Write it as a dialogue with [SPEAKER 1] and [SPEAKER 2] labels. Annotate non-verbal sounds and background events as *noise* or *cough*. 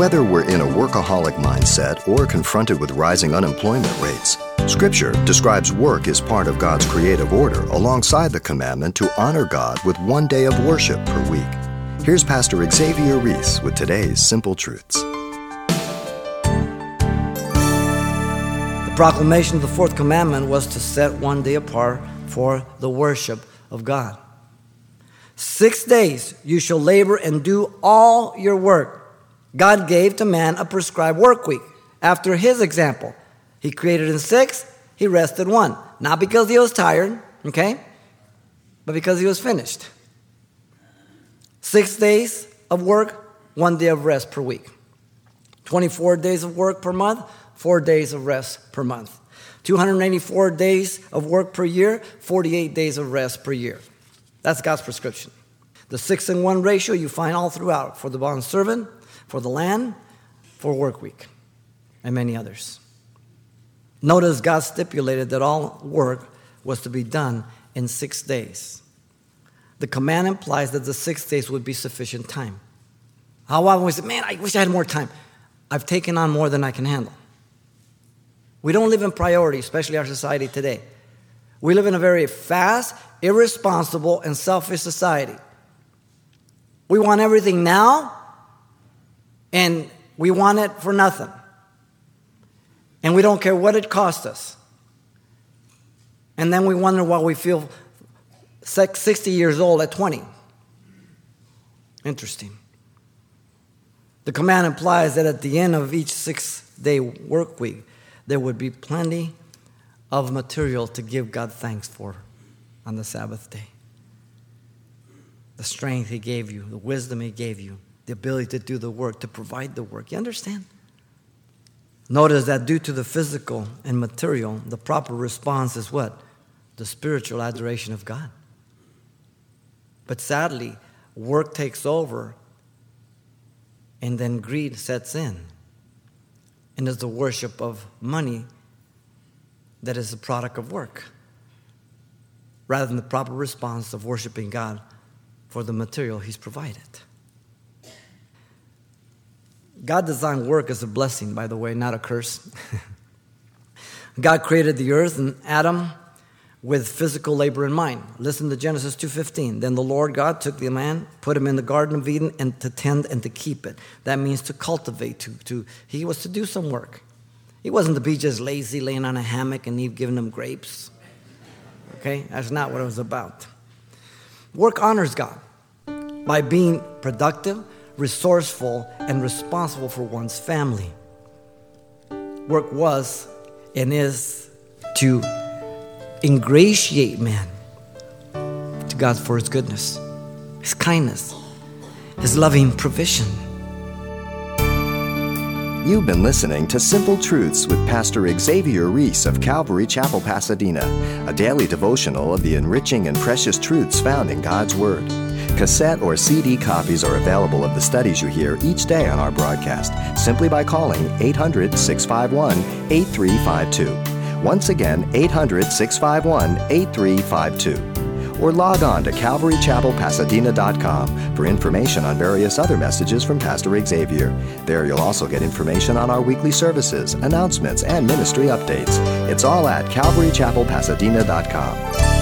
[SPEAKER 1] Whether we're in a workaholic mindset or confronted with rising unemployment rates, Scripture describes work as part of God's creative order alongside the commandment to honor God with one day of worship per week. Here's Pastor Xavier Reese with today's Simple Truths.
[SPEAKER 2] The proclamation of the fourth commandment was to set one day apart for the worship of God. Six days you shall labor and do all your work. God gave to man a prescribed work week after his example. He created in six, he rested one. Not because he was tired, okay, but because he was finished. Six days of work, one day of rest per week. 24 days of work per month, four days of rest per month. 284 days of work per year, 48 days of rest per year. That's God's prescription. The six and one ratio you find all throughout for the bond servant, for the land, for work week, and many others. Notice God stipulated that all work was to be done in six days. The command implies that the six days would be sufficient time. How often we say, man, I wish I had more time. I've taken on more than I can handle. We don't live in priority, especially our society today. We live in a very fast, irresponsible, and selfish society. We want everything now and we want it for nothing. And we don't care what it costs us. And then we wonder why we feel 60 years old at 20. Interesting. The command implies that at the end of each six day work week, there would be plenty of material to give God thanks for on the Sabbath day. The strength He gave you, the wisdom He gave you, the ability to do the work, to provide the work. You understand? Notice that due to the physical and material, the proper response is what? The spiritual adoration of God. But sadly, work takes over and then greed sets in. And it's the worship of money that is the product of work, rather than the proper response of worshiping God for the material He's provided. God designed work as a blessing, by the way, not a curse. *laughs* God created the earth and Adam with physical labor in mind. Listen to Genesis 2:15. Then the Lord God took the man, put him in the garden of Eden and to tend and to keep it. That means to cultivate, to, to he was to do some work. He wasn't to be just lazy laying on a hammock and Eve giving him grapes. Okay? That's not what it was about. Work honors God by being productive, resourceful, and responsible for one's family. Work was and is to ingratiate man to God for his goodness, his kindness, his loving provision.
[SPEAKER 1] You've been listening to Simple Truths with Pastor Xavier Reese of Calvary Chapel, Pasadena, a daily devotional of the enriching and precious truths found in God's Word. Cassette or CD copies are available of the studies you hear each day on our broadcast simply by calling 800 651 8352. Once again, 800 651 8352 or log on to calvarychapelpasadena.com for information on various other messages from Pastor Xavier. There you'll also get information on our weekly services, announcements, and ministry updates. It's all at calvarychapelpasadena.com.